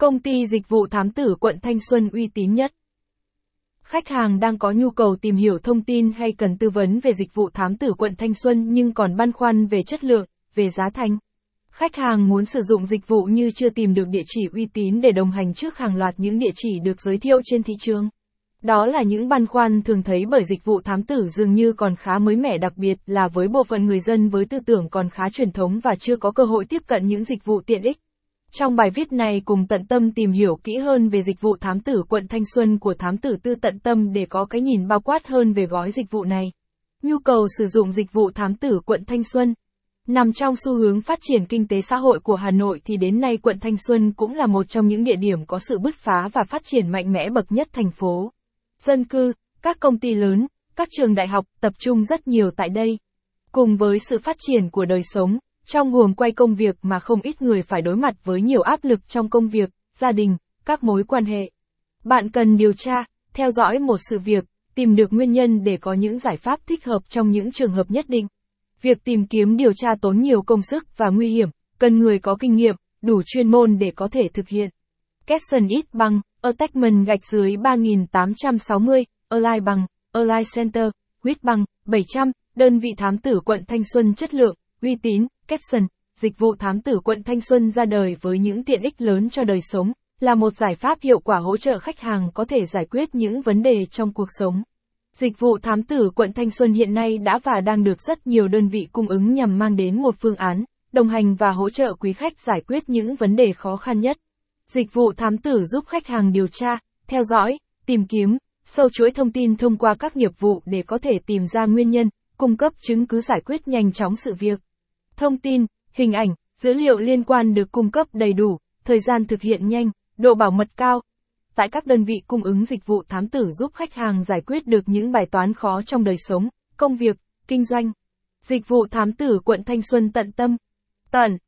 Công ty dịch vụ thám tử quận Thanh Xuân uy tín nhất. Khách hàng đang có nhu cầu tìm hiểu thông tin hay cần tư vấn về dịch vụ thám tử quận Thanh Xuân nhưng còn băn khoăn về chất lượng, về giá thành. Khách hàng muốn sử dụng dịch vụ như chưa tìm được địa chỉ uy tín để đồng hành trước hàng loạt những địa chỉ được giới thiệu trên thị trường. Đó là những băn khoăn thường thấy bởi dịch vụ thám tử dường như còn khá mới mẻ đặc biệt là với bộ phận người dân với tư tưởng còn khá truyền thống và chưa có cơ hội tiếp cận những dịch vụ tiện ích. Trong bài viết này cùng tận tâm tìm hiểu kỹ hơn về dịch vụ thám tử quận Thanh Xuân của thám tử tư tận tâm để có cái nhìn bao quát hơn về gói dịch vụ này. Nhu cầu sử dụng dịch vụ thám tử quận Thanh Xuân Nằm trong xu hướng phát triển kinh tế xã hội của Hà Nội thì đến nay quận Thanh Xuân cũng là một trong những địa điểm có sự bứt phá và phát triển mạnh mẽ bậc nhất thành phố. Dân cư, các công ty lớn, các trường đại học tập trung rất nhiều tại đây. Cùng với sự phát triển của đời sống, trong guồng quay công việc mà không ít người phải đối mặt với nhiều áp lực trong công việc, gia đình, các mối quan hệ. Bạn cần điều tra, theo dõi một sự việc, tìm được nguyên nhân để có những giải pháp thích hợp trong những trường hợp nhất định. Việc tìm kiếm điều tra tốn nhiều công sức và nguy hiểm, cần người có kinh nghiệm, đủ chuyên môn để có thể thực hiện. Capson ít bằng, Attachment gạch dưới 3860, Align bằng, Align Center, huyết bằng, 700, đơn vị thám tử quận Thanh Xuân chất lượng, uy tín, Capson, dịch vụ thám tử quận Thanh Xuân ra đời với những tiện ích lớn cho đời sống, là một giải pháp hiệu quả hỗ trợ khách hàng có thể giải quyết những vấn đề trong cuộc sống. Dịch vụ thám tử quận Thanh Xuân hiện nay đã và đang được rất nhiều đơn vị cung ứng nhằm mang đến một phương án, đồng hành và hỗ trợ quý khách giải quyết những vấn đề khó khăn nhất. Dịch vụ thám tử giúp khách hàng điều tra, theo dõi, tìm kiếm, sâu chuỗi thông tin thông qua các nghiệp vụ để có thể tìm ra nguyên nhân, cung cấp chứng cứ giải quyết nhanh chóng sự việc. Thông tin, hình ảnh, dữ liệu liên quan được cung cấp đầy đủ, thời gian thực hiện nhanh, độ bảo mật cao. Tại các đơn vị cung ứng dịch vụ thám tử giúp khách hàng giải quyết được những bài toán khó trong đời sống, công việc, kinh doanh. Dịch vụ thám tử quận Thanh Xuân tận tâm. Tận